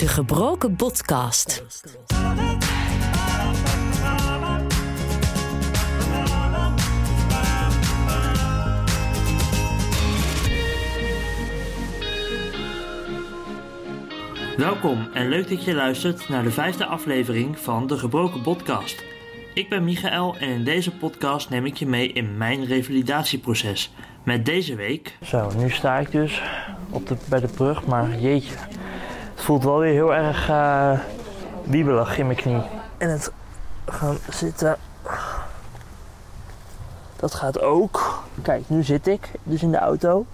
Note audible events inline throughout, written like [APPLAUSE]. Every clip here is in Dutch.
De Gebroken Podcast. Welkom en leuk dat je luistert naar de vijfde aflevering van De Gebroken Podcast. Ik ben Michael en in deze podcast neem ik je mee in mijn revalidatieproces. Met deze week. Zo, nu sta ik dus op de, bij de brug, maar jeetje. Voelt wel weer heel erg uh, wiebelig in mijn knie. En het gaan zitten. Dat gaat ook. Kijk, nu zit ik dus in de auto.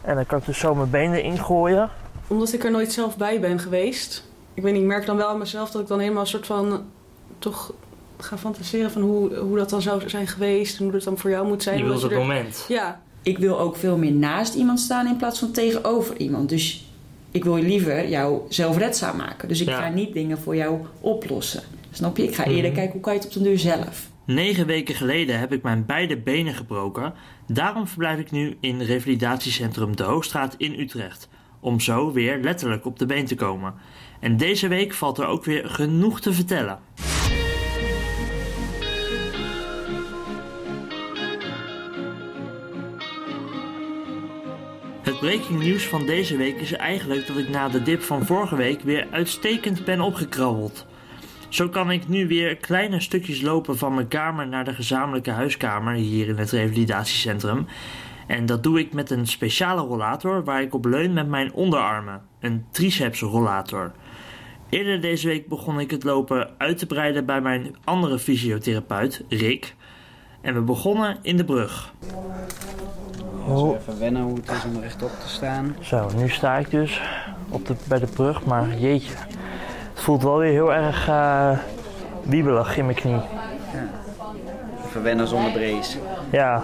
En dan kan ik dus zo mijn benen ingooien. Omdat ik er nooit zelf bij ben geweest. Ik weet niet, ik merk dan wel aan mezelf dat ik dan helemaal een soort van toch ga fantaseren van hoe, hoe dat dan zou zijn geweest en hoe dat dan voor jou moet zijn. Je wilt het er- moment. Ja, ik wil ook veel meer naast iemand staan in plaats van tegenover iemand. Dus ik wil liever jou zelfredzaam maken. Dus ik Ja. ga niet dingen voor jou oplossen. Snap je? Ik ga eerder Mhm. kijken hoe kan je het op de deur zelf. Negen weken geleden heb ik mijn beide benen gebroken. Daarom verblijf ik nu in revalidatiecentrum De Hoogstraat in Utrecht. Om zo weer letterlijk op de been te komen. En deze week valt er ook weer genoeg te vertellen. Breaking nieuws van deze week is eigenlijk dat ik na de dip van vorige week weer uitstekend ben opgekrabbeld. Zo kan ik nu weer kleine stukjes lopen van mijn kamer naar de gezamenlijke huiskamer hier in het revalidatiecentrum. En dat doe ik met een speciale rollator waar ik op leun met mijn onderarmen, een triceps rollator. Eerder deze week begon ik het lopen uit te breiden bij mijn andere fysiotherapeut, Rick. En we begonnen in de brug. Dus even wennen hoe het is om rechtop te staan. Zo, nu sta ik dus op de, bij de brug, maar jeetje. Het voelt wel weer heel erg eh, wiebelig in mijn knie. Even wennen zonder brace. Ja.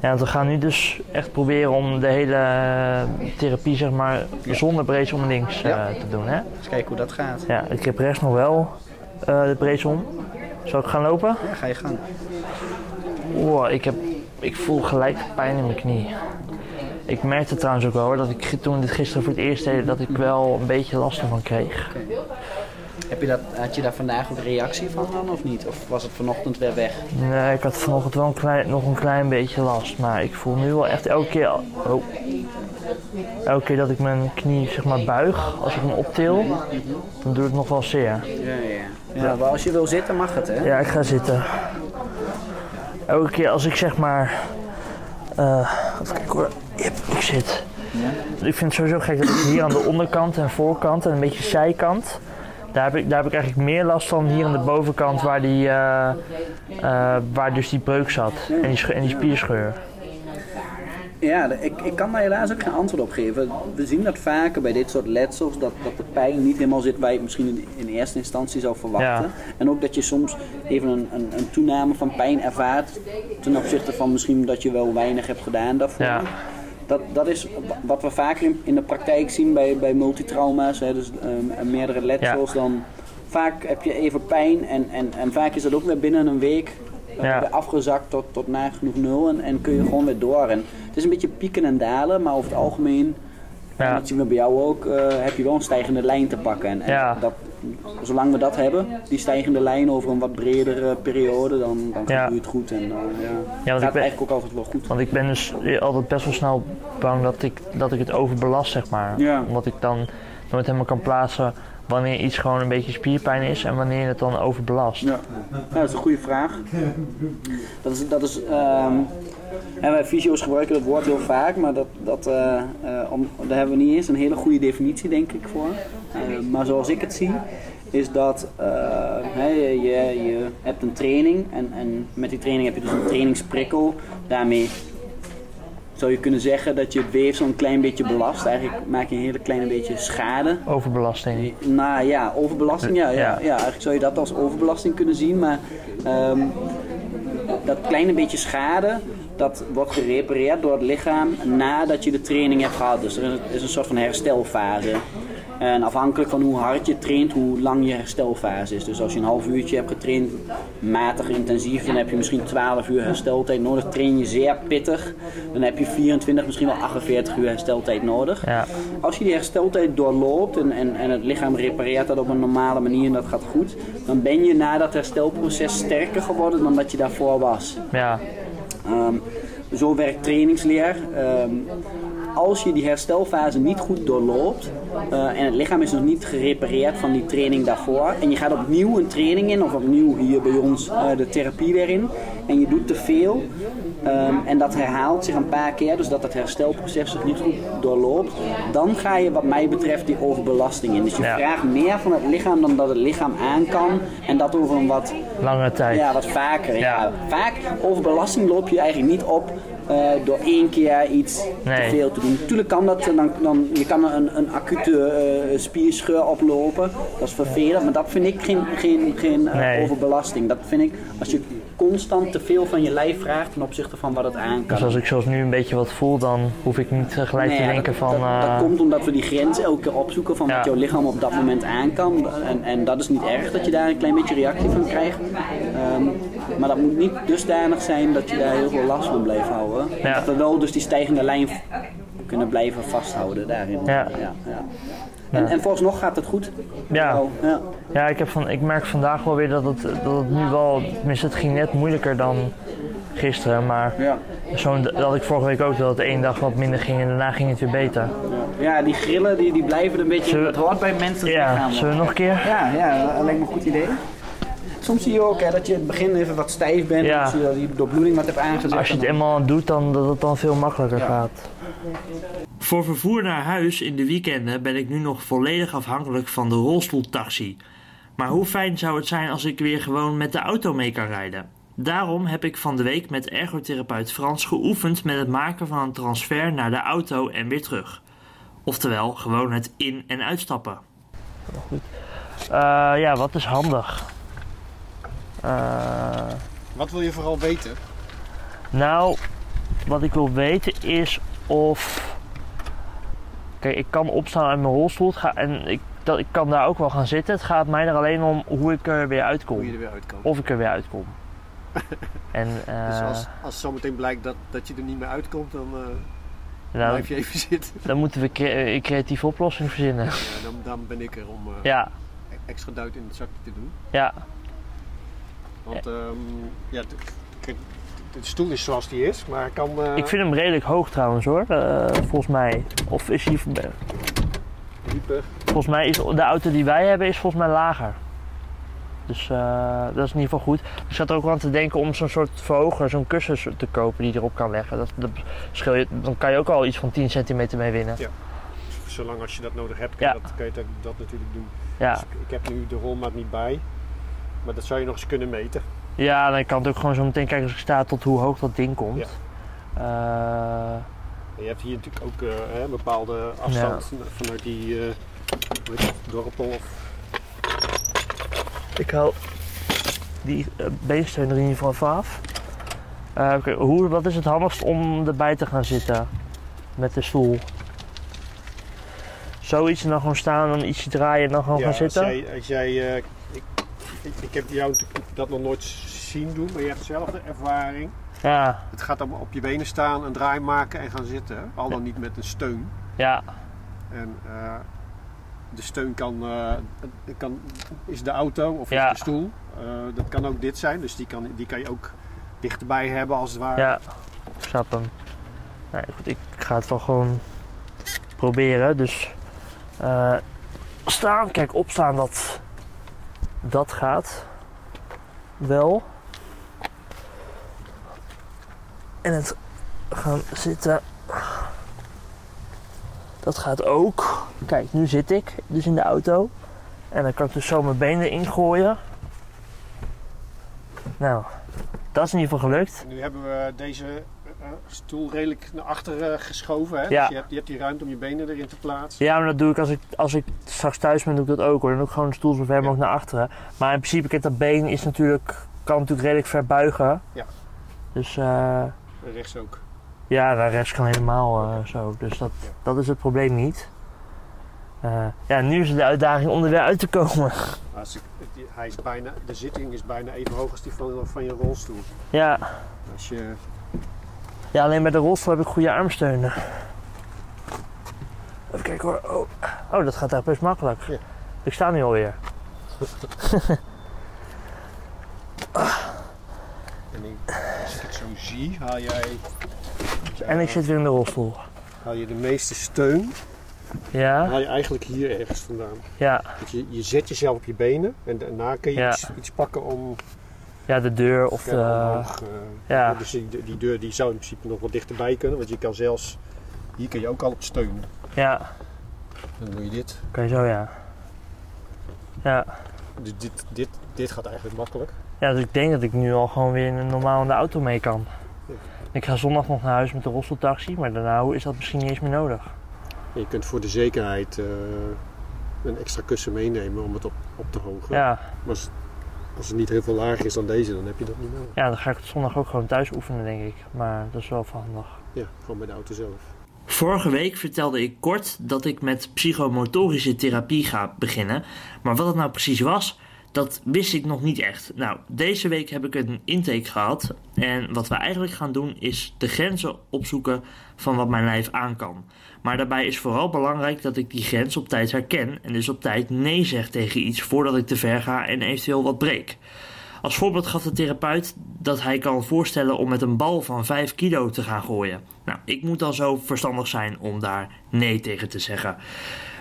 ja, want we gaan nu dus echt proberen om de hele eh, therapie, zeg maar, Ja. zonder brace om links eh, Ja. te doen. Hè? Eens kijken hoe dat gaat. Ja, ik heb rechts nog wel de brace om. Zal ik gaan lopen? Ja, ga je gang. Oeh, ik, heb, ik voel gelijk pijn in mijn knie. Ik merkte trouwens ook wel hoor, dat ik toen dit gisteren voor het eerst deed, dat ik wel een beetje last ervan kreeg. Heb je dat, had je daar vandaag ook reactie van dan of niet? Of was het vanochtend weer weg? Nee, ik had vanochtend wel een klein, nog een klein beetje last, maar ik voel nu wel echt elke keer, oh, elke keer dat ik mijn knie zeg maar buig, als ik hem optil, dan doet het nog wel zeer. Ja, ja. Ja, maar als je wil zitten mag het hè? Ja, ik ga zitten. Elke keer als ik zeg maar, eh even kijken hoor, Yep, ik zit. Ik vind het sowieso gek dat ik hier aan de onderkant en voorkant en een beetje zijkant, daar heb ik, daar heb ik eigenlijk meer last van hier aan de bovenkant waar, die, eh, eh, waar dus die breuk zat en die, en die spierscheur. Ja, ik, ik kan daar helaas ook geen antwoord op geven. We zien dat vaker bij dit soort letsels, dat, dat de pijn niet helemaal zit waar je het misschien in, in eerste instantie zou verwachten. Ja. En ook dat je soms even een, een, een toename van pijn ervaart ten opzichte van misschien dat je wel weinig hebt gedaan daarvoor. Ja. Dat, dat is wat we vaker in, in de praktijk zien bij, bij multitrauma's, hè, dus ehm, meerdere letsels. Dan vaak heb je even pijn en, en, en vaak is dat ook weer binnen een week Ja. weer afgezakt tot, tot nagenoeg nul en, en kun je gewoon weer door. En het is een beetje pieken en dalen, maar over het algemeen, en Ja. dat zien we bij jou ook, eh, heb je wel een stijgende lijn te pakken. En, en Ja. dat, zolang we dat hebben, die stijgende lijn over een wat bredere periode, dan, dan Ja. het goed. En dan ja, gaat ik ben- eigenlijk ook altijd wel goed. Want ik ben dus altijd best wel snel bang dat ik, dat ik het overbelast, zeg maar. Omdat ik dan nooit helemaal kan plaatsen wanneer iets gewoon een beetje spierpijn is en wanneer het dan overbelast. Ja. dat is een goede vraag. Dat is, dat is, ehm, en wij fysio's gebruiken dat woord heel vaak, maar dat, dat, om, daar hebben we niet eens een hele goede definitie, denk ik, voor. Eh, maar zoals ik het zie, is dat je, je hebt een training en, en met die training heb je dus een trainingsprikkel. Daarmee zou je kunnen zeggen dat je het weefsel een klein beetje belast. Eigenlijk maak je een hele kleine beetje schade. Overbelasting. Nou ja, overbelasting, ja, ja, Ja. ja. Eigenlijk zou je dat als overbelasting kunnen zien, maar ehm, dat kleine beetje schade, dat wordt gerepareerd door het lichaam nadat je de training hebt gehad. Dus er is- is een soort van herstelfase. En afhankelijk van hoe hard je traint, hoe lang je herstelfase is. Dus als je een half uurtje hebt getraind, matig intensief, dan heb je misschien 12 uur hersteltijd nodig. Train je zeer pittig, dan heb je 24, misschien wel 48 uur hersteltijd nodig. Ja. Als je die hersteltijd doorloopt en, en, en het lichaam repareert dat op een normale manier en dat gaat goed, dan ben je na dat herstelproces sterker geworden dan dat je daarvoor was. Ja. Ehm, zo werkt trainingsleer. Ehm, als je die herstelfase niet goed doorloopt eh, en het lichaam is nog niet gerepareerd van die training daarvoor en je gaat opnieuw een training in of opnieuw hier bij ons eh, de therapie weer in en je doet te veel ehm, en dat herhaalt zich een paar keer, dus dat het herstelproces zich niet goed doorloopt, dan ga je wat mij betreft die overbelasting in. Dus je Ja. vraagt meer van het lichaam dan dat het lichaam aan kan en dat over een wat Lange tijd. ja, wat vaker. Ja. Ja. Vaak overbelasting loop je eigenlijk niet op door één keer iets te veel te doen. Natuurlijk kan dat, eh, dan, dan, je kan een, een acute eh, spierscheur oplopen. Dat is vervelend, maar dat vind ik geen, geen, geen eh, Nee. overbelasting. Dat vind ik als je constant te veel van je lijf vraagt ten opzichte van wat het aan kan. Dus als ik zoals nu een beetje wat voel, dan hoef ik niet eh, gelijk te denken dat, van... dat, dat eh, komt omdat we die grens elke keer opzoeken van Ja. wat jouw lichaam op dat moment aan kan. En, en dat is niet erg dat je daar een klein beetje reactie van krijgt. Ehm, maar dat moet niet dusdanig zijn dat je daar heel veel last van blijft houden. Ja. Dat we wel dus die stijgende lijn kunnen blijven vasthouden daarin. Ja. ja, En, en volgens gaat het goed. Ja. Wel, ja. Ja, ik, heb van, ik merk vandaag wel weer dat het, dat het nu wel... Tenminste, het ging net moeilijker dan gisteren. Maar Ja. dat ik vorige week ook, dat het één dag wat minder ging en daarna ging het weer beter. ja, die grillen die, die blijven een beetje. Zullen Dat hoort bij mensen. Ja, zullen we nog een keer? Ja, ja, dat lijkt me een goed idee. Soms zie je ook hè, dat je in het begin even wat stijf bent, Ja. als je dat die doorbloeding wat hebt aangezet. Als je het eenmaal doet, dan dat het dan veel makkelijker Ja. gaat. Voor vervoer naar huis in de weekenden ben ik nu nog volledig afhankelijk van de rolstoeltaxi. Maar hoe fijn zou het zijn als ik weer gewoon met de auto mee kan rijden? Daarom heb ik van de week met ergotherapeut Frans geoefend met het maken van een transfer naar de auto en weer terug. Oftewel, gewoon het in- en uitstappen. Goed. Eh, ja, wat is handig? Eh, Wat wil je vooral weten? nou, wat ik wil weten is of. Kijk, ik kan opstaan uit mijn rolstoel ga- en ik, dat, ik kan daar ook wel gaan zitten. Het gaat mij er alleen om hoe ik er weer uitkom. Hoe je er weer uitkomt. Of ik er weer uitkom. [LAUGHS] en eh, dus als, als zometeen blijkt dat, dat je er niet meer uitkomt, dan eh, nou, blijf je even zitten. dan moeten we cre- een creatieve oplossing verzinnen. Ja, dan, dan ben ik er om eh, ja, extra duit in het zakje te doen. ja, Want ehm, ja, de, stoel is zoals die is, maar ik kan... eh, ik vind hem redelijk hoog trouwens hoor, eh, volgens mij. Of is hij. dieper. Volgens mij is de auto die wij hebben is volgens mij lager. Dus eh, dat is in ieder geval goed. Ik zat er ook aan te denken om zo'n soort verhoger, zo'n kussen te kopen die je erop kan leggen. Dat, dat schil je, dan kan je ook al iets van 10 centimeter mee winnen. Ja. Zolang als je dat nodig hebt, kan, Ja. dat, kan je dat, dat natuurlijk doen. Ja, Dus ik, ik heb nu de rolmaat niet bij, maar dat zou je nog eens kunnen meten. ja dan kan het ook gewoon zo meteen kijken als ik sta tot hoe hoog dat ding komt. Ja. Eh, En je hebt hier natuurlijk ook eh, een bepaalde afstand vanuit die eh, dorpel of ik hou die eh, beensteun er in ieder geval vanaf. Eh, oké, hoe, wat is het handigst om erbij te gaan zitten met de stoel? Zoiets en dan gewoon staan, dan ietsje draaien en dan gewoon gaan als zitten? jij, als jij eh, ik, heb jou dat nog nooit zien doen, maar je hebt zelf de ervaring. Ja, Het gaat om op je benen staan, een draai maken en gaan zitten. Al dan niet met een steun. ja, En eh, de steun kan, eh, kan, is de auto of Ja. is de stoel. Eh, dat kan ook dit zijn, dus die kan, die kan je ook dichterbij hebben als het ware. ja. Ik snap hem. Nee, goed, ik ga het wel gewoon proberen. Dus staan, kijk, opstaan, dat, dat gaat wel. En het gaan zitten, dat gaat ook. Kijk, nu zit ik dus in de auto. En dan kan ik dus zo mijn benen ingooien. Nou, dat is in ieder geval gelukt. Nu hebben we deze stoel redelijk naar achter eh, geschoven. Hè? Ja. Dus je hebt, je hebt die ruimte om je benen erin te plaatsen. Ja, maar dat doe ik als ik, als ik straks thuis ben, doe ik dat ook hoor. Dan doe ik gewoon de stoel zo ver mogelijk naar achteren. Maar in principe, kijk, dat been is natuurlijk, kan natuurlijk redelijk ver buigen. Ja. Dus eh, rechts ook. ja, naar rechts kan helemaal eh, zo. Dus dat, Ja. dat is het probleem niet. Ja, nu is het de uitdaging om er weer uit te komen. Als ik, hij is bijna, de zitting is bijna even hoog als die van, van je rolstoel. Ja, Als je, ja alleen bij de rolstoel heb ik goede armsteunen. Even kijken hoor. Oh, oh dat gaat echt best makkelijk. Ja. Ik sta nu alweer. [LAUGHS] en ik, als ik zo zie, haal jij, En ik zit weer in de rolstoel. haal je de meeste steun Ja, haal je eigenlijk hier ergens vandaan. ja, Dus je, je zet jezelf op je benen en daarna kun je Ja. iets, iets pakken om ja, de deur of de... omhoog. eh, ja. Dus die, die deur die zou in principe nog wat dichterbij kunnen, want je kan zelfs, hier kun je ook al op steunen. Ja, Dan doe je dit. kan je zo, ja. Ja. Dus dit, dit, dit gaat eigenlijk makkelijk. Ja, dus ik denk dat ik nu al gewoon weer in een normaal in de auto mee kan. Ik ga zondag nog naar huis met de rolstoeltaxi, maar daarna is dat misschien niet eens meer nodig. En je kunt voor de zekerheid eh, een extra kussen meenemen om het op, op te hogen. Ja, Maar als, het niet heel veel lager is dan deze, dan heb je dat niet nodig. ja dan ga ik het zondag ook gewoon thuis oefenen, denk ik. Maar dat is wel handig. Ja, gewoon bij de auto zelf. Vorige week vertelde ik kort dat ik met psychomotorische therapie ga beginnen. Maar wat het nou precies was, dat wist ik nog niet echt. Nou, deze week heb ik een intake gehad. En wat we eigenlijk gaan doen is de grenzen opzoeken van wat mijn lijf aan kan. Maar daarbij is vooral belangrijk dat ik die grens op tijd herken. En dus op tijd nee zeg tegen iets voordat ik te ver ga en eventueel wat breek. Als voorbeeld gaf de therapeut dat hij kan voorstellen om met een bal van 5 kilo te gaan gooien. Nou, ik moet dan zo verstandig zijn om daar nee tegen te zeggen.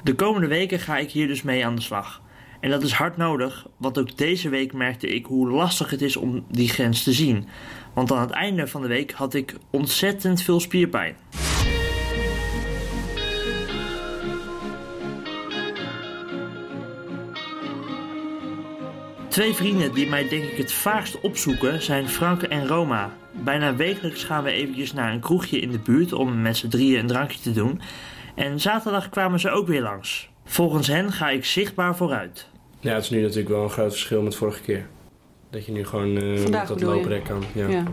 De komende weken ga ik hier dus mee aan de slag. En dat is hard nodig, want ook deze week merkte ik hoe lastig het is om die grens te zien. Want aan het einde van de week had ik ontzettend veel spierpijn. Twee vrienden die mij denk ik het vaakst opzoeken zijn Frank en Roma. Bijna wekelijks gaan we eventjes naar een kroegje in de buurt om met z'n drieën een drankje te doen. En zaterdag kwamen ze ook weer langs. Volgens hen ga ik zichtbaar vooruit. Ja, het is nu natuurlijk wel een groot verschil met vorige keer. Dat je nu gewoon eh Vandaag met dat looprek kan. Ja. Ja.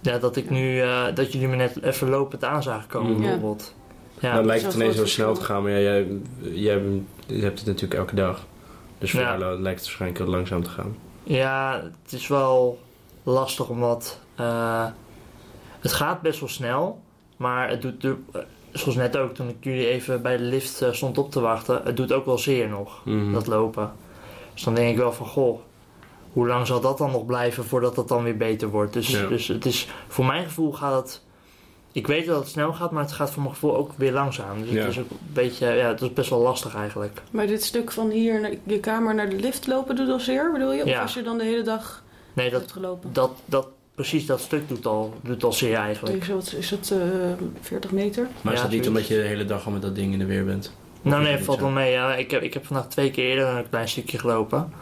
Ja, dat ik nu, eh, dat jullie me net even lopend aan zagen komen Mhm. bijvoorbeeld. Ja, dan lijkt dat het ineens wel zo snel te gaan, maar ja, jij, jij, je hebt het natuurlijk elke dag. Dus voor Ja. jou lijkt het waarschijnlijk heel langzaam te gaan. Ja, het is wel lastig omdat eh, het gaat best wel snel, maar het doet, de- eh, zoals net ook toen ik jullie even bij de lift eh, stond op te wachten, het doet ook wel zeer nog, Mhm. dat lopen. Dus dan denk ik wel van, goh, hoe lang zal dat dan nog blijven voordat dat dan weer beter wordt? Dus, Ja. dus het is, voor mijn gevoel gaat het, ik weet dat het snel gaat, maar het gaat voor mijn gevoel ook weer langzaam. Dus Ja. het is ook een beetje, ja, het is best wel lastig eigenlijk. Maar dit stuk van hier naar je kamer naar de lift lopen doet al zeer, bedoel je? Of Ja. als je dan de hele dag Nee, dat, hebt gelopen? dat, dat, precies dat stuk doet al, doet al zeer eigenlijk. Je, wat is het, eh 40 meter? Maar is Ja, dat niet omdat je de hele dag al met dat ding in de weer bent? Nou nee, valt wel mee. Ja. Ik, heb, ik heb vandaag twee keer eerder een klein stukje gelopen.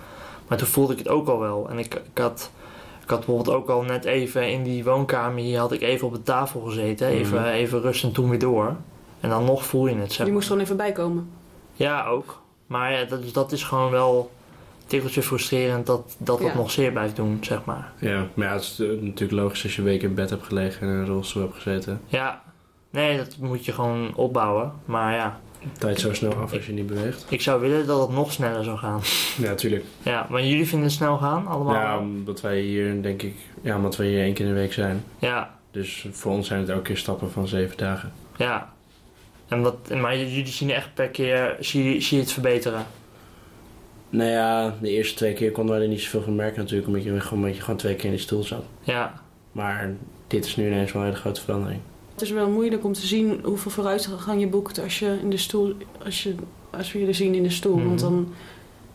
Maar toen voelde ik het ook al wel. En ik, ik, had, ik had bijvoorbeeld ook al net even in die woonkamer hier had ik even op de tafel gezeten. Even, Mhm. even rust en toen weer door. En dan nog voel je het. Zeg. Die moest gewoon even bijkomen. Ja, ook. Maar ja, dat, is- dat is gewoon wel tikkeltje frustrerend dat dat, dat Ja. nog zeer blijft doen, zeg maar. Ja, maar ja, het is eh, natuurlijk logisch als je een week in bed hebt gelegen en in een rolstoel hebt gezeten. Ja, nee, dat moet je gewoon opbouwen. Maar ja, Tijd zo snel af als je niet beweegt. ik zou willen dat het nog sneller zou gaan. Ja, natuurlijk. Ja, maar jullie vinden het snel gaan, allemaal? Ja, omdat wij hier, denk ik, ja, omdat wij hier één keer in de week zijn. ja. Dus voor ons zijn het elke keer stappen van zeven dagen. Ja. En wat, maar jullie zien echt per keer, zie, zie je het verbeteren? Nou ja, de eerste twee keer konden wij er niet zoveel van merken natuurlijk, omdat je gewoon, omdat je gewoon twee keer in de stoel zat. Ja. Maar dit is nu ineens wel een hele grote verandering. Het is wel moeilijk om te zien hoeveel vooruitgang je boekt als je in de stoel, als, je, als we je er zien in de stoel. Mhm. Want dan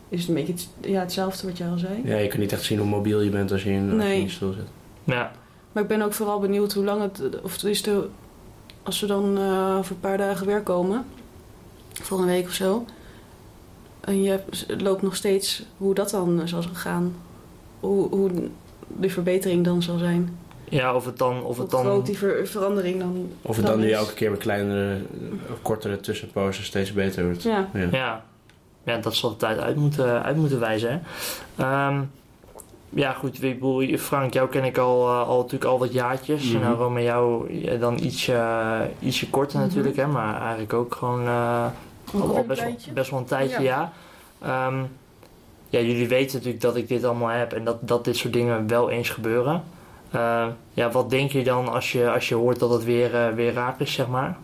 is het een beetje ja, hetzelfde wat jij al zei. Ja, je kunt niet echt zien hoe mobiel je bent als je in, als je Nee. in de stoel zit. Ja. Maar ik ben ook vooral benieuwd hoe lang het, of het is de, als we dan eh, over een paar dagen weer komen, volgende week of zo, en je loopt nog steeds, hoe dat dan zal gaan. Hoe, hoe de verbetering dan zal zijn. Ja, of het dan... Of Hoe het dan groot die ver- verandering dan Of het dan nu elke keer met kleinere of kortere tussenposes steeds beter wordt. Ja. Ja. ja. ja, dat zal de tijd uit moeten, uit moeten wijzen. Hè? Ehm, ja, goed. Frank, jou ken ik al, eh, al natuurlijk al wat jaartjes. Mhm. En nou, Rome, jou ja, dan ietsje, ietsje korter Mhm. natuurlijk. Hè? Maar eigenlijk ook gewoon... eh, Al, best, wel, tijdje. best wel een tijdje, ja. Ja. Ehm, ja, jullie weten natuurlijk dat ik dit allemaal heb en dat, dat dit soort dingen wel eens gebeuren. Eh, ja, wat denk je dan als je, als je hoort dat het weer, eh, weer raak is, zeg maar?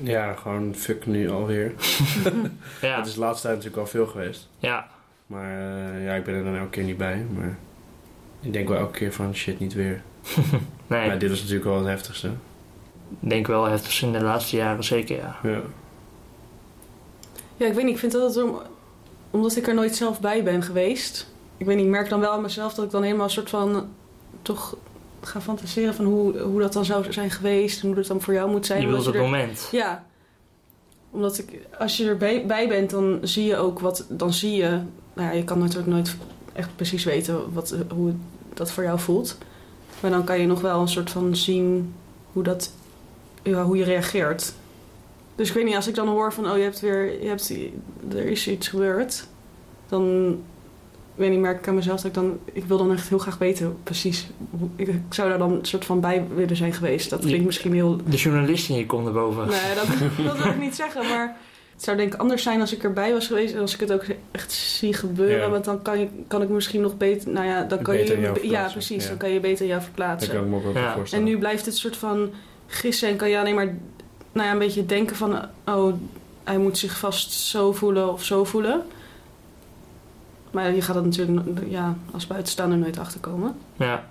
Ja, gewoon fuck nu alweer. [LAUGHS] Ja, Het is de laatste tijd natuurlijk al veel geweest. ja, Maar eh, ja, ik ben er dan elke keer niet bij. Maar ik denk wel elke keer van shit, niet weer. [LAUGHS] nee, Maar dit was natuurlijk wel het heftigste. ik denk wel heftig in de laatste jaren, zeker, ja. Ja. Ja, ik weet niet. Ik vind dat het om, omdat ik er nooit zelf bij ben geweest. Ik weet niet, ik merk dan wel aan mezelf dat ik dan helemaal een soort van toch ga fantaseren van hoe, hoe dat dan zou zijn geweest en hoe dat dan voor jou moet zijn. Je wilt het er- moment. Ja. Omdat ik, als je erbij bij bent, dan zie je ook wat, dan zie je, nou ja, je kan natuurlijk nooit echt precies weten wat, hoe dat voor jou voelt. Maar dan kan je nog wel een soort van zien hoe dat, ja, hoe je reageert. Dus ik weet niet, als ik dan hoor van, oh je hebt weer, je hebt, er is iets gebeurd. Dan, ik weet niet, merk ik aan mezelf dat ik dan, ik wil dan echt heel graag weten precies. Hoe, ik, ik zou daar dan een soort van bij willen zijn geweest. Dat klinkt misschien heel De journalist in je komt erboven. Nee, dat, dat [LAUGHS] wil ik niet zeggen. Maar het zou denk ik anders zijn als ik erbij was geweest. En als ik het ook echt zie gebeuren. Ja. Want dan kan, je, kan ik misschien nog beter... Nou ja, dan kan Beter je... Ja, precies. ja. Dan kan je beter jou Dat verplaatsen. kan ik me ook wel Ja. En voorstellen. nu blijft het soort van gissen. En kan je alleen maar nou ja, een beetje denken van... Oh, hij moet zich vast zo voelen of zo voelen. Maar je gaat dat natuurlijk ja, als buitenstaander nooit achterkomen. Ja.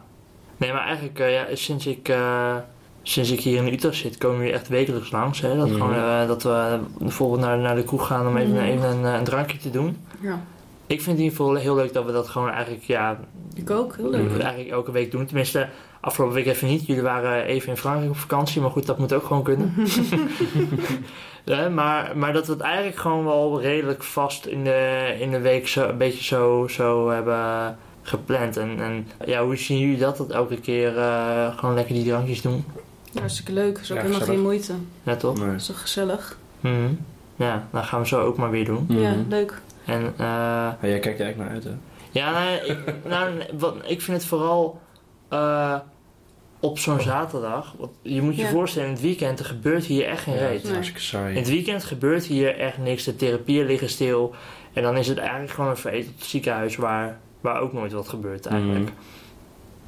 Nee, maar eigenlijk, eh, ja, sinds ik, eh, sinds ik hier in Utrecht zit, komen we echt wekelijks langs. Hè? Dat, Mhm. gewoon, eh, dat we bijvoorbeeld naar, naar de kroeg gaan om even, Mhm. even een, een drankje te doen. Ja. Ik vind het in ieder geval heel leuk dat we dat gewoon eigenlijk, ja, Ik ook, heel leuk. Mhm. eigenlijk elke week doen. Tenminste, afgelopen week even niet. Jullie waren even in Frankrijk op vakantie, maar goed, dat moet ook gewoon kunnen. Ja, [LAUGHS] maar, maar dat we het eigenlijk gewoon wel redelijk vast in de, in de week zo, een beetje zo, zo hebben gepland. En, en ja, hoe zien jullie dat? Dat elke keer eh, gewoon lekker die drankjes doen? Ja, hartstikke leuk. is ook Ja, helemaal geen moeite. Ja, toch? Nee. Dat is toch gezellig? Mhm. Ja, dat gaan we zo ook maar weer doen. Ja, Mhm. leuk. En eh, Ja, jij kijkt er eigenlijk naar uit, hè? ja, nou, ik, [LAUGHS] nou, wat, ik vind het vooral eh, op zo'n zaterdag. Want je moet je Ja. voorstellen, in het weekend er gebeurt hier echt geen Ja, reet. Nee. hartstikke saai. In het weekend gebeurt hier echt niks. De therapieën liggen stil. En dan is het eigenlijk gewoon een veredeld ziekenhuis waar, waar ook nooit wat gebeurt eigenlijk.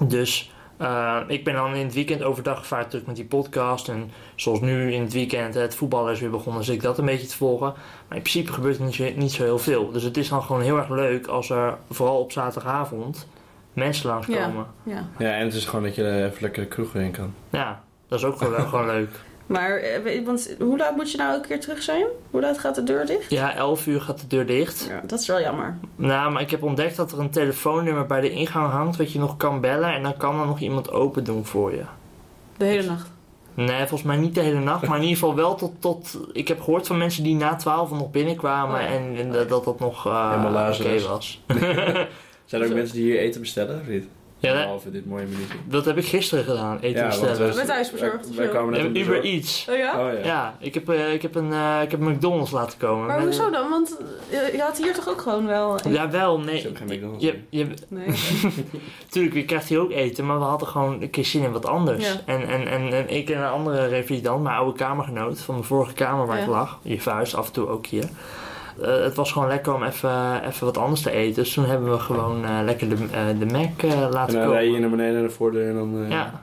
Dus eh, ik ben dan in het weekend overdag vaak terug met die podcast. En zoals nu in het weekend het voetballen is weer begonnen, zit ik dat een beetje te volgen. Maar in principe gebeurt er niet zo, niet zo heel veel. Dus het is dan gewoon heel erg leuk als er vooral op zaterdagavond mensen langskomen. Ja. Ja, en het is gewoon dat je er even lekker de kroeg heen kan. Ja, dat is ook wel, gewoon leuk. Maar, eh, want hoe laat moet je nou elke keer terug zijn? Hoe laat gaat de deur dicht? Ja, 11 uur gaat de deur dicht. Ja, dat is wel jammer. Nou, maar ik heb ontdekt dat er een telefoonnummer bij de ingang hangt wat je nog kan bellen en dan kan er nog iemand open doen voor je. De hele nacht. Nee, volgens mij niet de hele nacht, maar in ieder geval wel tot, tot... Ik heb gehoord van mensen die na 12 nog binnenkwamen Oh ja. en, en dat, dat dat nog eh, Helemaal oké Lazarus. was. [LAUGHS] Zijn er ook Zo. mensen die hier eten bestellen, of niet? Ja, dat, Behalve dit mooie minuutje. dat heb ik gisteren gedaan, eten Ja, bestellen. we- Met thuisbezorgd Wij, kwamen net Ja, Uber bezorg- Eats. Oh ja? Oh ja. Ja, ik heb, eh, ik, heb een, eh, ik heb een McDonald's laten komen. Maar Met- hoezo dan? Want eh, je had hier toch ook gewoon wel... eten? Jawel, nee. Is ook geen McDonald's. Je, je, Nee. [LAUGHS] Tuurlijk, je krijgt hier ook eten, maar we hadden gewoon een keer zin in wat anders. Ja. En, en, en, en ik en een andere revalidant, mijn oude kamergenoot van de vorige kamer waar ik Ja. lag, je vuist af en toe ook hier. Eh, het was gewoon lekker om even, even wat anders te eten. Dus toen hebben we gewoon eh, lekker de, eh, de Mac eh, En laten dan komen. rij je naar beneden naar de voordeur en dan Ja.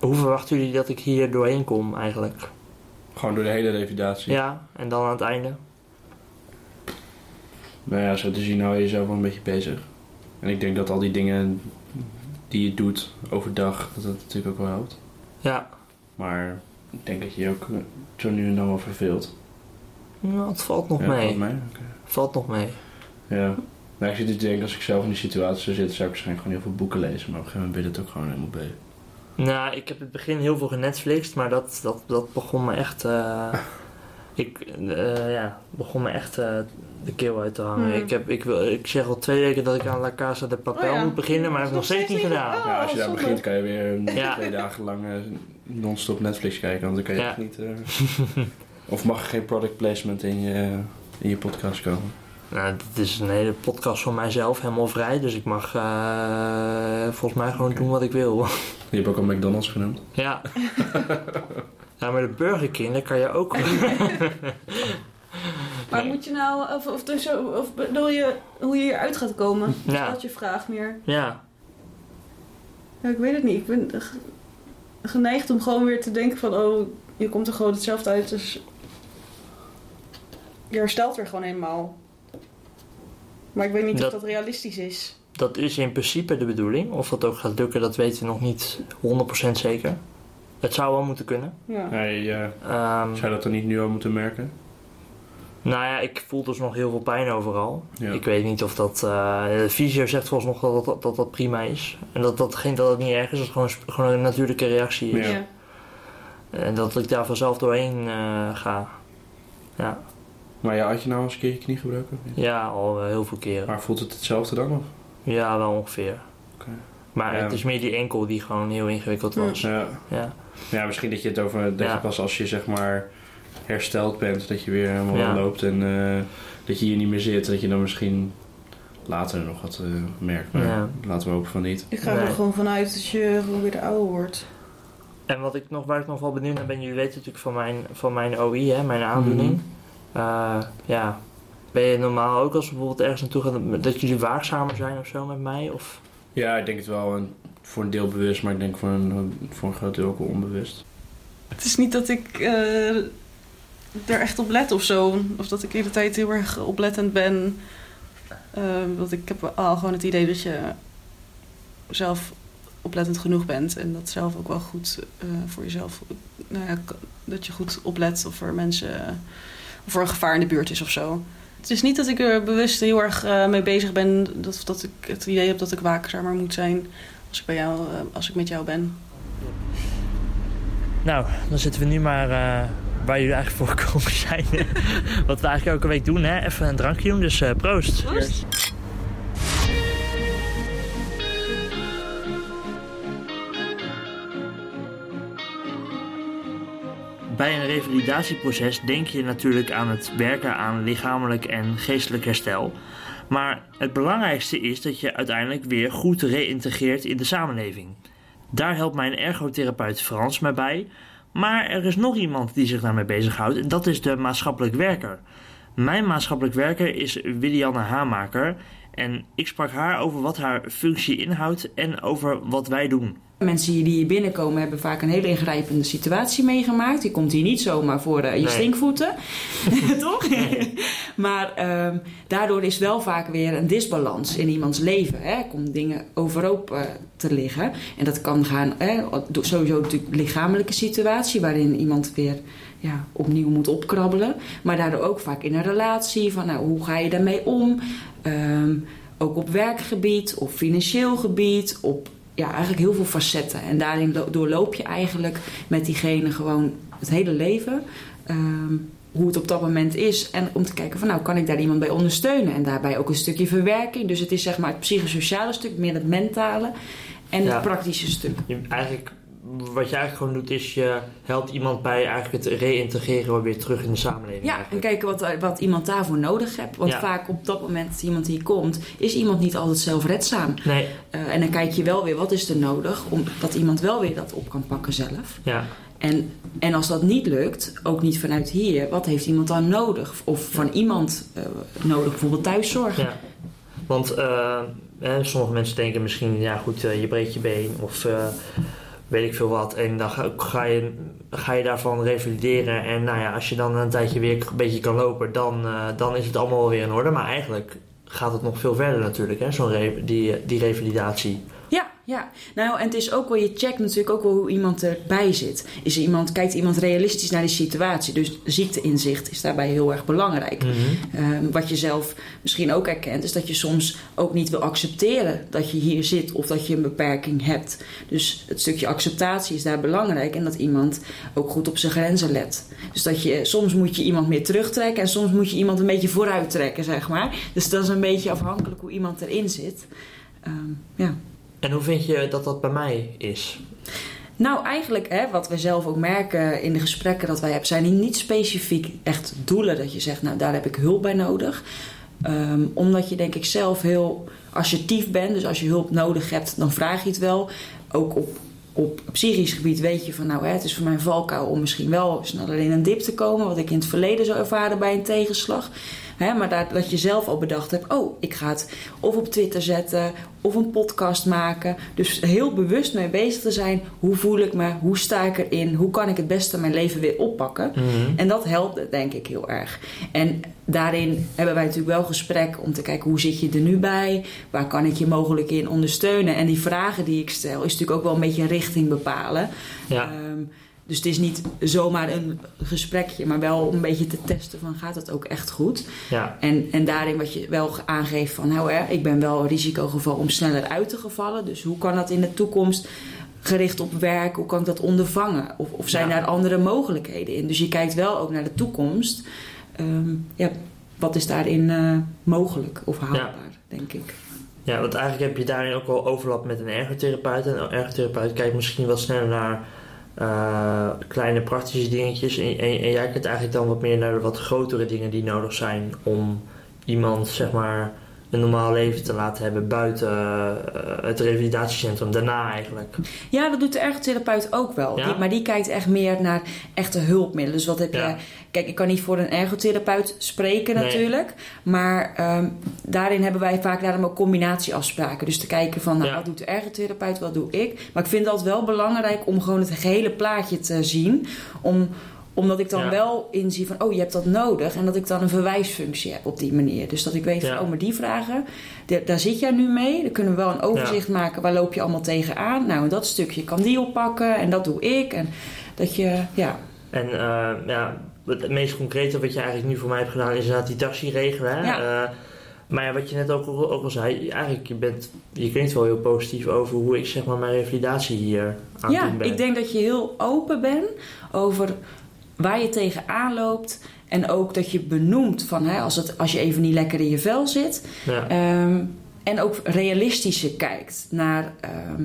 Hoe verwachten jullie dat ik hier doorheen kom eigenlijk? gewoon door de hele revalidatie. Ja, en dan aan het einde? Nou ja, zo te zien hou je jezelf wel een beetje bezig. En ik denk dat al die dingen die je doet overdag, dat dat natuurlijk ook wel helpt. Ja. Maar ik denk dat je je ook zo nu en dan wel verveelt. Nou, het valt nog ja, mee. valt mee? Valt nog mee. Ja. Maar ik zit te denken, als ik zelf in die situatie zou zitten, zou ik waarschijnlijk gewoon heel veel boeken lezen. Maar op een gegeven moment ben je het ook gewoon helemaal bij. Nou, ik heb in het begin heel veel genetflixt, maar dat, dat, dat begon me echt. eh, [LAUGHS] ik eh, ja, begon me echt eh, de keel uit te hangen. Hmm. Ik, heb, ik, wil, ik zeg al twee weken dat ik aan La Casa de Papel Oh ja. moet beginnen, maar dat heb ik nog steeds niet gedaan. Oh, ja, als je daar zonde. begint, kan je weer Ja. twee dagen lang non-stop Netflix kijken. Want dan kan je Ja. echt niet. [LAUGHS] of mag er geen product placement in je, in je podcast komen? Nou, dit is een hele podcast van mijzelf, helemaal vrij, dus ik mag eh, volgens mij gewoon doen wat ik wil. Je hebt ook al McDonald's genoemd. ja. [LAUGHS] ja, maar de Burger King, daar kan je ook. [LAUGHS] Maar Nee. moet je nou, of, of, dus, zo- of bedoel je hoe je hieruit gaat komen? Is Ja. dat je vraag meer? Ja, Ja, ik weet het niet. Ik ben ge- geneigd om gewoon weer te denken van... oh, je komt er gewoon hetzelfde uit. Dus je herstelt weer gewoon helemaal. Maar ik weet niet Dat- of dat realistisch is. dat is in principe de bedoeling. Of dat ook gaat lukken, dat weten we nog niet 100% zeker. Het zou wel moeten kunnen. Ja. Hey, eh, Ehm, zou je dat dan niet nu al moeten merken? nou ja, ik voel dus nog heel veel pijn overal. Ja. Ik weet niet of dat... eh, de fysio zegt volgens nog dat dat, dat dat prima is. En dat dat, geen, dat het niet erg is, dat het gewoon, gewoon een natuurlijke reactie is. Ja. Ja. En dat ik daar vanzelf doorheen eh, ga. Ja. Maar ja, had je nou eens een keer je knie gebroken? ja, al eh, heel veel keren. Maar voelt het hetzelfde dan nog? Ja, wel ongeveer. Oké. Maar Ja. het is meer die enkel die gewoon heel ingewikkeld was. Ja. Ja. ja, misschien dat je het over... Dat Ja. je pas als je zeg maar hersteld bent, dat je weer helemaal Ja. loopt en eh, dat je hier niet meer zit. Dat je dan misschien later nog wat eh, merkt. Maar Ja. laten we hopen van niet. Ik ga Nee. er gewoon vanuit dat je gewoon weer ouder wordt. En wat ik nog, waar ik nog wel benieuwd naar ben, jullie weten natuurlijk van mijn, van mijn OI, hè, mijn aandoening. Mhm. Eh, ja. Ben je normaal ook als we bijvoorbeeld ergens naartoe gaan, dat jullie waakzamer zijn of zo met mij? Of? Ja, ik denk het wel. En voor een deel bewust, maar ik denk voor een, voor een groot deel ook wel onbewust. Het is niet dat ik eh, er echt op let of zo. Of dat ik de hele tijd heel erg oplettend ben. Eh, want ik heb al gewoon het idee dat je zelf oplettend genoeg bent. En dat zelf ook wel goed eh, voor jezelf... Nou ja, dat je goed oplet of er mensen... Of er een gevaar in de buurt is of zo. Het is niet dat ik er bewust heel erg eh, mee bezig ben. Dat, dat ik het idee heb dat ik waakzamer moet zijn. Als ik, bij jou, eh, als ik met jou ben. Nou, dan zitten we nu maar eh, waar jullie eigenlijk [LAUGHS] voor gekomen zijn. Wat we eigenlijk elke week doen, hè? Even een drankje doen, dus eh, proost. Proost. Bij een revalidatieproces denk je natuurlijk aan het werken aan lichamelijk en geestelijk herstel. Maar het belangrijkste is dat je uiteindelijk weer goed reïntegreert in de samenleving. Daar helpt mijn ergotherapeut Frans mij bij. Maar er is nog iemand die zich daarmee bezighoudt en dat is de maatschappelijk werker. Mijn maatschappelijk werker is Willianne Hamaker en ik sprak haar over wat haar functie inhoudt en over wat wij doen. Mensen die hier binnenkomen hebben vaak een hele ingrijpende situatie meegemaakt. Je komt hier niet zomaar voor eh, je Nee. stinkvoeten, [LAUGHS] toch? maar ehm, daardoor is wel vaak weer een disbalans in iemands leven. Hè? Er komen dingen overhoop eh, te liggen. En dat kan gaan, hè, sowieso natuurlijk lichamelijke situatie... waarin iemand weer ja, opnieuw moet opkrabbelen. Maar daardoor ook vaak in een relatie. Van, nou, hoe ga je daarmee om? Ehm, ook op werkgebied, op financieel gebied, op ja, eigenlijk heel veel facetten. En daarin lo- doorloop je eigenlijk met diegene gewoon het hele leven. ehm, hoe het op dat moment is. En om te kijken van nou, kan ik daar iemand bij ondersteunen? En daarbij ook een stukje verwerking. Dus het is zeg maar het psychosociale stuk, meer het mentale. En Ja. het praktische stuk. Je, eigenlijk, wat je eigenlijk gewoon doet is je helpt iemand bij eigenlijk het reïntegreren weer terug in de samenleving. Ja, en eigenlijk. kijken wat, wat iemand daarvoor nodig hebt. Want Ja. vaak op dat moment dat iemand hier komt, is iemand niet altijd zelfredzaam. Nee, Eh, en dan kijk je wel weer wat is er nodig om dat iemand wel weer dat op kan pakken zelf. ja. En, en als dat niet lukt, ook niet vanuit hier, wat heeft iemand dan nodig? Of van iemand eh, nodig, bijvoorbeeld thuiszorg. ja. Want eh, sommige mensen denken misschien, ja goed, je breekt je been of weet ik veel wat. En dan ga, ga je, ga je daarvan revalideren. En nou ja, als je dan een tijdje weer een beetje kan lopen, dan, eh, dan is het allemaal weer in orde. Maar eigenlijk gaat het nog veel verder natuurlijk, hè, zo'n die, die revalidatie. Ja. Nou, en het is ook wel, je checkt natuurlijk ook wel hoe iemand erbij zit. Is er iemand, kijkt iemand realistisch naar die situatie? Dus ziekteinzicht is daarbij heel erg belangrijk. Ehm, wat je zelf misschien ook herkent, is dat je soms ook niet wil accepteren dat je hier zit of dat je een beperking hebt. Dus het stukje acceptatie is daar belangrijk en dat iemand ook goed op zijn grenzen let. Dus dat je, soms moet je iemand meer terugtrekken en soms moet je iemand een beetje vooruit trekken, zeg maar. Dus dat is een beetje afhankelijk hoe iemand erin zit. Ehm, ja. En hoe vind je dat dat bij mij is? Nou, eigenlijk, hè, wat we zelf ook merken in de gesprekken dat wij hebben, zijn niet specifiek echt doelen dat je zegt, nou daar heb ik hulp bij nodig. Ehm, omdat je denk ik zelf heel assertief bent. Dus als je hulp nodig hebt, dan vraag je het wel. Ook op op psychisch gebied weet je van nou, hè, het is voor mijn valkuil om misschien wel sneller in een dip te komen, wat ik in het verleden zou ervaren bij een tegenslag. Hè, maar dat, dat je zelf al bedacht hebt, oh, ik ga het of op Twitter zetten of een podcast maken. Dus heel bewust mee bezig te zijn, hoe voel ik me, hoe sta ik erin, hoe kan ik het beste mijn leven weer oppakken. Mhm. En dat helpt denk ik heel erg. En daarin hebben wij natuurlijk wel gesprek om te kijken hoe zit je er nu bij, waar kan ik je mogelijk in ondersteunen. En die vragen die ik stel is natuurlijk ook wel een beetje een richting bepalen. Ja. Ehm, dus het is niet zomaar een gesprekje, maar wel om een beetje te testen van gaat het ook echt goed. Ja. En, en daarin wat je wel aangeeft van nou hè, ik ben wel een risicogeval om sneller uit te gevallen. Dus hoe kan dat in de toekomst gericht op werk, hoe kan ik dat ondervangen? Of, of zijn Ja. daar andere mogelijkheden in? Dus je kijkt wel ook naar de toekomst. Ehm, ja, wat is daarin eh, mogelijk of haalbaar, denk ik. Ja, want eigenlijk heb je daarin ook wel overlap met een ergotherapeut. En een ergotherapeut kijkt misschien wat sneller naar eh, kleine praktische dingetjes. En, en, en jij kijkt eigenlijk dan wat meer naar de wat grotere dingen die nodig zijn om iemand, zeg maar, een normaal leven te laten hebben buiten eh, het revalidatiecentrum. Daarna eigenlijk. Ja, dat doet de ergotherapeut ook wel. Ja? Die, maar die kijkt echt meer naar echte hulpmiddelen. Dus wat heb Ja. je... Kijk, ik kan niet voor een ergotherapeut spreken Nee. natuurlijk. Maar ehm, daarin hebben wij vaak daarom ook combinatieafspraken. Dus te kijken van, nou, Ja. wat doet de ergotherapeut, wat doe ik? Maar ik vind dat wel belangrijk om gewoon het gehele plaatje te zien. Om, omdat ik dan Ja. wel inzie van, oh, je hebt dat nodig. En dat ik dan een verwijsfunctie heb op die manier. Dus dat ik weet Ja. van, oh, maar die vragen, daar- daar zit jij nu mee. Dan kunnen we wel een overzicht maken. Waar loop je allemaal tegenaan? Nou, dat stukje kan die oppakken. En dat doe ik. En dat je, ja... En eh, ja, het meest concrete wat je eigenlijk nu voor mij hebt gedaan is inderdaad die taxi regelen. Hè? Ja. Eh, maar ja, wat je net ook, al- ook al zei, eigenlijk je, bent, je klinkt wel heel positief over hoe ik zeg maar mijn revalidatie hier aan Ja, doen ben. ik denk dat je heel open bent over waar je tegenaan loopt. En ook dat je benoemt van hè, als, het, als je even niet lekker in je vel zit. Ja, Ehm, en ook realistischer kijkt naar ehm,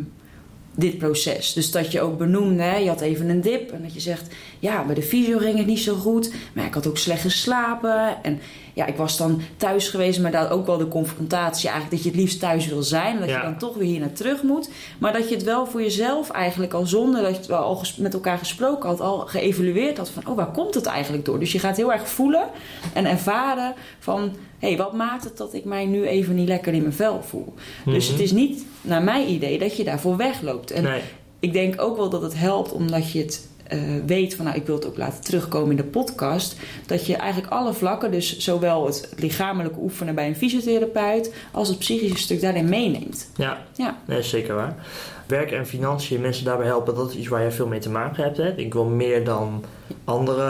dit proces. Dus dat je ook benoemt, hè, je had even een dip. En dat je zegt, ja, bij de fysio ging het niet zo goed. Maar ik had ook slecht geslapen. En ja, ik was dan thuis geweest. Maar daar ook wel de confrontatie eigenlijk. Dat je het liefst thuis wil zijn. En dat Ja. je dan toch weer hier naar terug moet. Maar dat je het wel voor jezelf eigenlijk al zonder dat je het wel al met elkaar gesproken had. Al geëvalueerd had van, oh, waar komt het eigenlijk door? Dus je gaat heel erg voelen en ervaren van... Hé, hey, wat maakt het dat ik mij nu even niet lekker in mijn vel voel? Dus Mhm. het is niet, naar mijn idee, dat je daarvoor wegloopt. En nee. ik denk ook wel dat het helpt omdat je het weet van, nou, ik wil het ook laten terugkomen in de podcast. Dat je eigenlijk alle vlakken, dus zowel het lichamelijke oefenen bij een fysiotherapeut als het psychische stuk daarin meeneemt. Ja, Ja. nee, zeker waar. Werk en financiën, mensen daarbij helpen, dat is iets waar je veel mee te maken hebt. Hè? Ik wel meer dan andere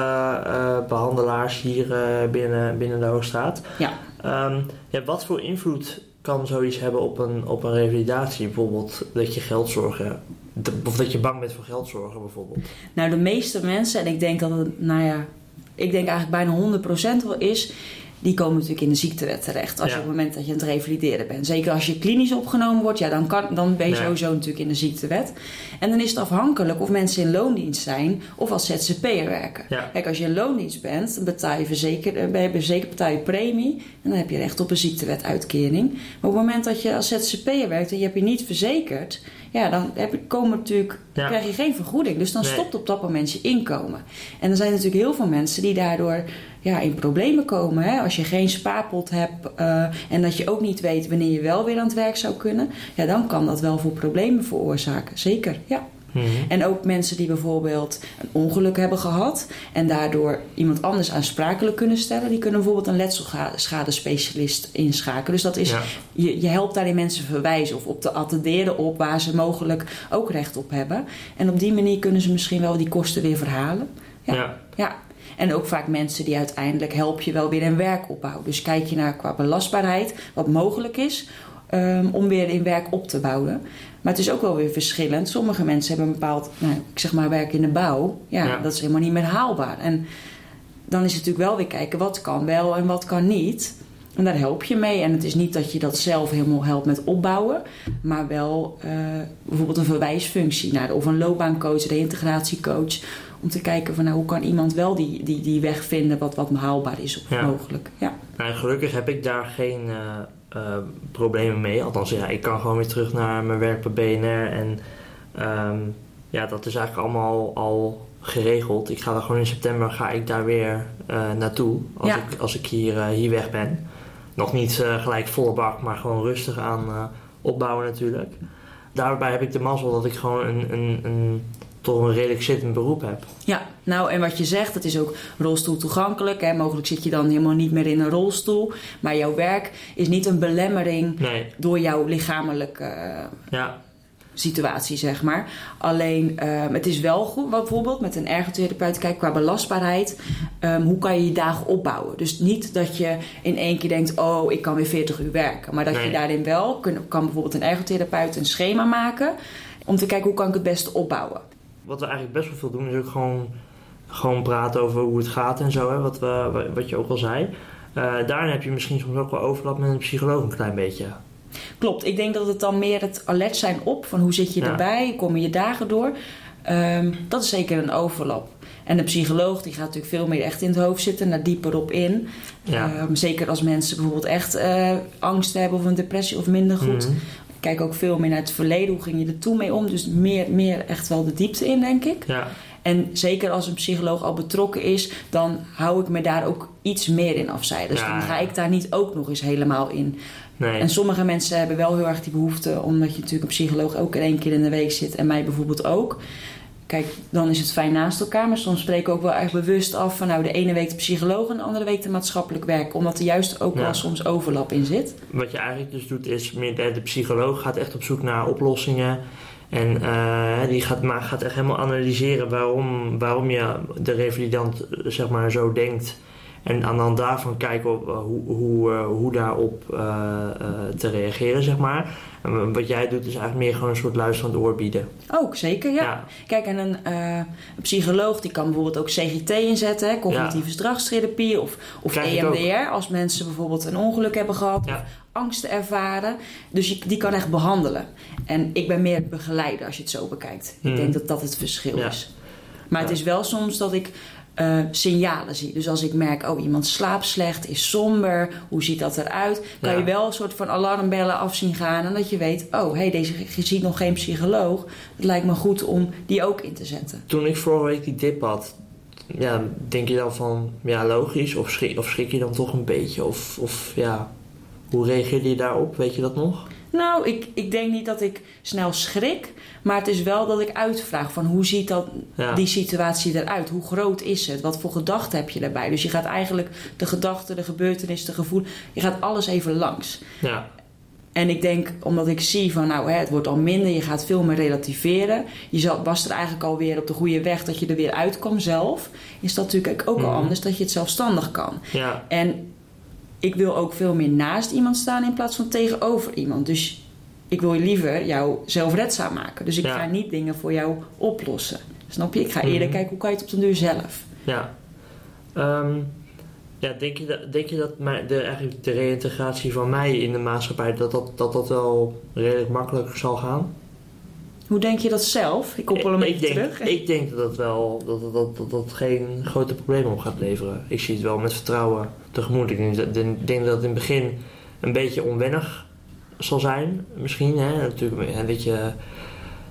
eh, behandelaars hier eh, binnen, binnen de Hoogstraat. Ja. Ehm, ja, wat voor invloed kan zoiets hebben op een, op een revalidatie? Bijvoorbeeld dat je geldzorgen, of dat je bang bent voor geldzorgen bijvoorbeeld. Nou, de meeste mensen, en ik denk dat het, nou ja, ik denk eigenlijk bijna 100% wel is, die komen natuurlijk in de ziektewet terecht. Als Ja. je op het moment dat je aan het revalideren bent. Zeker als je klinisch opgenomen wordt, ja, dan, kan, dan ben je sowieso natuurlijk in de ziektewet. En dan is het afhankelijk of mensen in loondienst zijn of als ZZP'er werken. Ja. Kijk, als je in loondienst bent, dan betaal je verzeker, eh, ben je betaal je premie. En dan heb je recht op een ziektewetuitkering. Maar op het moment dat je als ZZP'er werkt en je hebt je niet verzekerd, ja, dan heb komen natuurlijk, Ja. krijg je geen vergoeding. Dus dan Nee. stopt op dat moment je inkomen. En er zijn natuurlijk heel veel mensen die daardoor ja, in problemen komen. Hè? Als je geen spaarpot hebt eh, en dat je ook niet weet wanneer je wel weer aan het werk zou kunnen, ja, dan kan dat wel voor problemen veroorzaken. Zeker, ja. Mhm. En ook mensen die bijvoorbeeld een ongeluk hebben gehad en daardoor iemand anders aansprakelijk kunnen stellen, die kunnen bijvoorbeeld een letselschadespecialist inschakelen. Dus dat is, Ja. je, je helpt daarin mensen verwijzen of op te attenderen op waar ze mogelijk ook recht op hebben. En op die manier kunnen ze misschien wel die kosten weer verhalen. Ja. Ja. Ja. En ook vaak mensen die uiteindelijk help je wel weer in werkopbouw. Dus kijk je naar qua belastbaarheid wat mogelijk is ehm, om weer in werk op te bouwen. Maar het is ook wel weer verschillend. Sommige mensen hebben een bepaald, nou, ik zeg maar werk in de bouw. Ja, Ja. dat is helemaal niet meer haalbaar. En dan is het natuurlijk wel weer kijken wat kan wel en wat kan niet. En daar help je mee. En het is niet dat je dat zelf helemaal helpt met opbouwen. Maar wel eh, bijvoorbeeld een verwijsfunctie naar of een loopbaancoach, reïntegratiecoach. Om te kijken van nou, hoe kan iemand wel die, die, die weg vinden wat, wat haalbaar is of Ja. mogelijk. Ja. Nou, gelukkig heb ik daar geen eh, eh, problemen mee. Althans, ja, ik kan gewoon weer terug naar mijn werk bij BNR. En ehm, ja, dat is eigenlijk allemaal al geregeld. Ik ga er gewoon in september ga ik daar weer eh, naartoe. Als, Ja. ik, als ik hier, eh, hier weg ben. Nog niet eh, gelijk volle bak, maar gewoon rustig aan opbouwen natuurlijk. Daarbij heb ik de mazzel dat ik gewoon een, een, een, toch een redelijk zittend beroep heb. Ja, nou en wat je zegt, het is ook rolstoel toegankelijk. Hè. Mogelijk zit je dan helemaal niet meer in een rolstoel. Maar jouw werk is niet een belemmering Nee, door jouw lichamelijke eh, ja, situatie, zeg maar. Alleen, ehm, het is wel goed, wat bijvoorbeeld met een ergotherapeut, kijk qua belastbaarheid, ehm, hoe kan je je dagen opbouwen? Dus niet dat je in één keer denkt, oh, ik kan weer 40 uur werken. Maar dat Nee. je daarin wel, kan bijvoorbeeld een ergotherapeut een schema maken om te kijken hoe kan ik het beste opbouwen. Wat we eigenlijk best wel veel doen is ook gewoon, gewoon praten over hoe het gaat en zo. Hè, wat, we, wat je ook al zei. Eh, daarin heb je misschien soms ook wel overlap met een psycholoog een klein beetje. Klopt, ik denk dat het dan meer het alert zijn op van hoe zit je Ja. erbij, komen je dagen door. Ehm, dat is zeker een overlap. En de psycholoog die gaat natuurlijk veel meer echt in het hoofd zitten, daar dieper op in. Ja. Ehm, zeker als mensen bijvoorbeeld echt eh, angst hebben of een depressie of minder goed. Mhm. Kijk ook veel meer naar het verleden, hoe ging je er toen mee om. Dus meer, meer echt wel de diepte in, denk ik. Ja, En zeker als een psycholoog al betrokken is, dan hou ik me daar ook iets meer in afzijden. Dus Ja, dan ga ik daar niet ook nog eens helemaal in. nee. En sommige mensen hebben wel heel erg die behoefte, omdat je natuurlijk een psycholoog ook één keer in de week zit en mij bijvoorbeeld ook. Kijk, dan is het fijn naast elkaar, maar soms spreken we ook wel echt bewust af van nou de ene week de psycholoog en de andere week de maatschappelijk werk, omdat er juist ook Ja. wel soms overlap in zit. Wat je eigenlijk dus doet is, de psycholoog gaat echt op zoek naar oplossingen. En eh, die gaat, maar gaat echt helemaal analyseren waarom, waarom je de revalidant eh, zeg maar, zo denkt. En aan de hand daarvan kijken op, eh, hoe, hoe, eh, hoe daarop eh, te reageren, zeg maar. En wat jij doet is eigenlijk meer gewoon een soort luisterend oor bieden. Ook zeker, ja. Kijk, en een, een psycholoog die kan bijvoorbeeld ook CGT inzetten, hè, cognitieve gedragstherapie of, of. EMDR, als mensen bijvoorbeeld een ongeluk hebben gehad Ja. of angsten ervaren. Dus je, die kan echt behandelen. En ik ben meer begeleider als je het zo bekijkt. Ik Mhm. denk dat dat het verschil is. Maar het is wel soms dat ik eh, signalen zie. Dus als ik merk, oh iemand slaapt slecht, is somber, hoe ziet dat eruit? Kan Ja. je wel een soort van alarmbellen af zien gaan. En dat je weet, oh hey, deze je ziet nog geen psycholoog. Het lijkt me goed om die ook in te zetten. Toen ik vorige week die dip had, ja, denk je dan van, ja logisch, of schrik, of schrik je dan toch een beetje? Of, of ja, hoe reageerde je daarop? Weet je dat nog? Nou, ik, ik denk niet dat ik snel schrik. Maar het is wel dat ik uitvraag van hoe ziet dat, Ja. die situatie eruit? Hoe groot is het? Wat voor gedachten heb je daarbij? Dus je gaat eigenlijk de gedachten, de gebeurtenis, de gevoel... Je gaat alles even langs. Ja, En ik denk, omdat ik zie van nou, hè, het wordt al minder, je gaat veel meer relativeren. Je was er eigenlijk alweer op de goede weg dat je er weer uitkwam zelf. Is dat natuurlijk ook al Mhm. anders dat je het zelfstandig kan. ja, En ik wil ook veel meer naast iemand staan in plaats van tegenover iemand. Dus ik wil liever jou zelfredzaam maken. Dus ik Ja. ga niet dingen voor jou oplossen. Snap je? Ik ga eerder Mhm. kijken hoe kan je het op de deur zelf. ja. Ehm, ja, denk je dat, denk je dat mij, de, eigenlijk de reïntegratie van mij in de maatschappij, dat dat, dat, dat wel redelijk makkelijk zal gaan? Hoe denk je dat zelf? Ik koppel hem ik, even denk, terug. ik denk dat het wel dat, dat, dat, dat, dat geen grote problemen op gaat leveren. Ik zie het wel met vertrouwen tegemoet. Ik denk, dat- denk dat het in het begin een beetje onwennig zal zijn, misschien. Hè? Natuurlijk, een beetje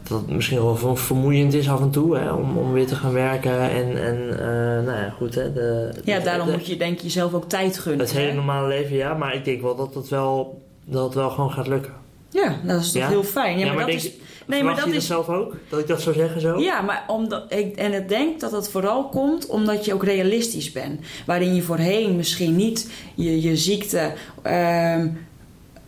dat het misschien wel ver- vermoeiend is af en toe hè? Om, om weer te gaan werken. En, en eh, nou ja, goed. Hè? De, ja, de- daarom de- moet je denk ik jezelf ook tijd gunnen. Het hele normale leven, ja. Maar ik denk wel dat het wel, dat het wel gewoon gaat lukken. Ja, dat is toch Ja? heel fijn. Ja, maar, dat denk, is... Nee, maar dat je dat is... zelf ook? Dat ik dat zou zeggen zo? Ja, maar omdat ik, en ik denk dat het vooral komt omdat je ook realistisch bent. Waarin je voorheen misschien niet je, je ziekte ehm,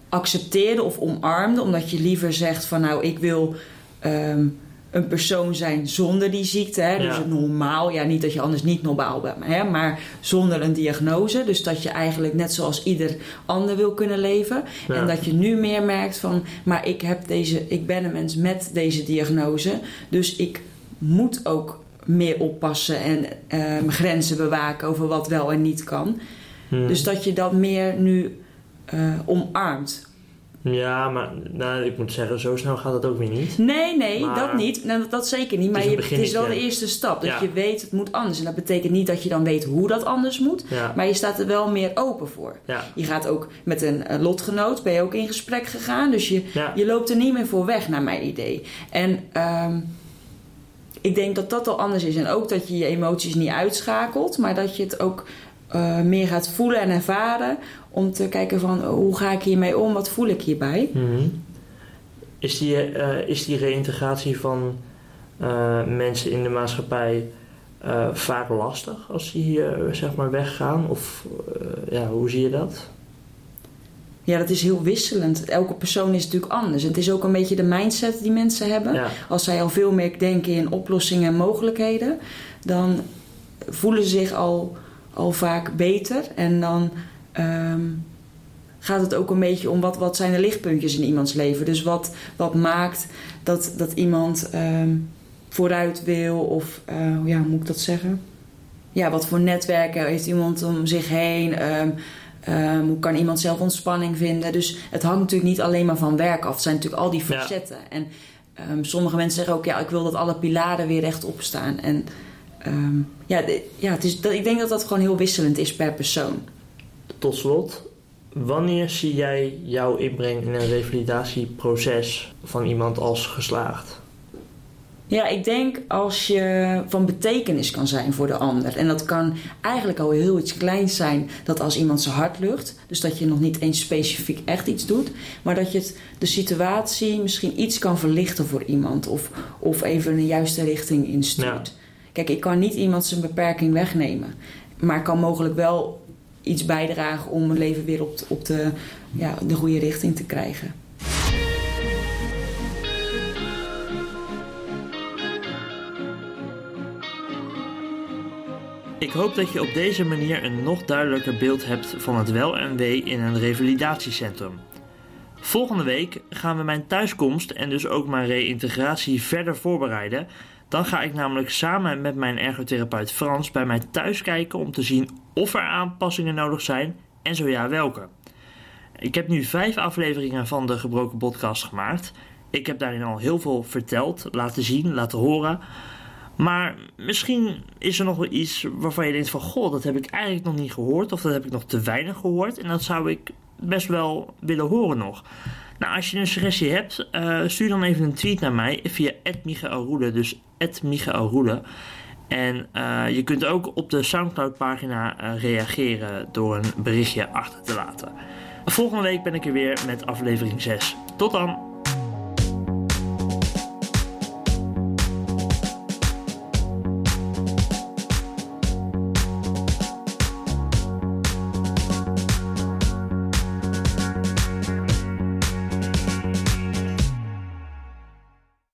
accepteerde of omarmde. Omdat je liever zegt van nou, ik wil ehm, een persoon zijn zonder die ziekte. Hè? Dus Ja. normaal. Ja, niet dat je anders niet normaal bent. Hè? Maar zonder een diagnose. Dus dat je eigenlijk net zoals ieder ander wil kunnen leven. Ja. En dat je nu meer merkt van, maar ik, heb deze, ik ben een mens met deze diagnose. Dus ik moet ook meer oppassen en eh, mijn grenzen bewaken over wat wel en niet kan. Hmm. Dus dat je dat meer nu eh, omarmt. Ja, maar nou, ik moet zeggen, zo snel gaat het ook weer niet. Nee, nee, Maar- dat niet. Nou, dat, dat zeker niet. Maar is een je, het is wel de eerste stap. Dat Ja. je weet, het moet anders. En dat betekent niet dat je dan weet hoe dat anders moet. Ja, Maar je staat er wel meer open voor. ja, Je gaat ook met een lotgenoot, ben je ook in gesprek gegaan. Dus je. Je loopt er niet meer voor weg, naar mijn idee. En ehm, ik denk dat dat al anders is. En ook dat je je emoties niet uitschakelt, maar dat je het ook eh, meer gaat voelen en ervaren. Om te kijken van oh, hoe ga ik hiermee om, wat voel ik hierbij. Mhm. Is die, eh, is die reïntegratie van eh, mensen in de maatschappij eh, vaak lastig als die zeg maar weggaan? Of ja, hoe zie je dat? Ja, dat is heel wisselend. Elke persoon is natuurlijk anders. Het is ook een beetje de mindset die mensen hebben. Ja. Als zij al veel meer denken in oplossingen en mogelijkheden, dan voelen ze zich al, al vaak beter. En dan ehm, gaat het ook een beetje om wat, wat zijn de lichtpuntjes in iemands leven. Dus wat, wat maakt dat, dat iemand ehm, vooruit wil of, eh, ja, hoe moet ik dat zeggen? Ja, wat voor netwerken heeft iemand om zich heen? Ehm, hoe kan iemand zelf ontspanning vinden? Dus het hangt natuurlijk niet alleen maar van werk af. Het zijn natuurlijk al die Ja. facetten. En sommige mensen zeggen ook, ja, ik wil dat alle pilaren weer rechtop staan. En ja, ja het is, dat, ik denk dat dat gewoon heel wisselend is per persoon. Tot slot, wanneer zie jij jouw inbreng in een revalidatieproces van iemand als geslaagd? Ja, ik denk als je van betekenis kan zijn voor de ander. En dat kan eigenlijk al heel iets kleins zijn. Dat als iemand zijn hart lucht. Dus dat je nog niet eens specifiek echt iets doet. Maar dat je het, de situatie misschien iets kan verlichten voor iemand. Of, of even een juiste richting instuurt. Kijk, ik kan niet iemand zijn beperking wegnemen. Maar ik kan mogelijk wel iets bijdragen om het leven weer op, op de, ja, de goede richting te krijgen. Ik hoop dat je op deze manier een nog duidelijker beeld hebt van het wel en wee in een revalidatiecentrum. Volgende week gaan we mijn thuiskomst en dus ook mijn reïntegratie verder voorbereiden. Dan ga ik namelijk samen met mijn ergotherapeut Frans bij mij thuis kijken om te zien of er aanpassingen nodig zijn en zo ja welke. Ik heb nu vijf afleveringen van de Gebroken Podcast gemaakt. Ik heb daarin al heel veel verteld, laten zien, laten horen. Maar misschien is er nog wel iets waarvan je denkt van... Goh, dat heb ik eigenlijk nog niet gehoord. Of dat heb ik nog te weinig gehoord. En dat zou ik best wel willen horen nog. Nou, als je een suggestie hebt, eh, stuur dan even een tweet naar mij via @michaelroede, Dus @michaelroede. En eh, je kunt ook op de Soundcloud-pagina eh, reageren door een berichtje achter te laten. Volgende week ben ik er weer met aflevering 6. Tot dan!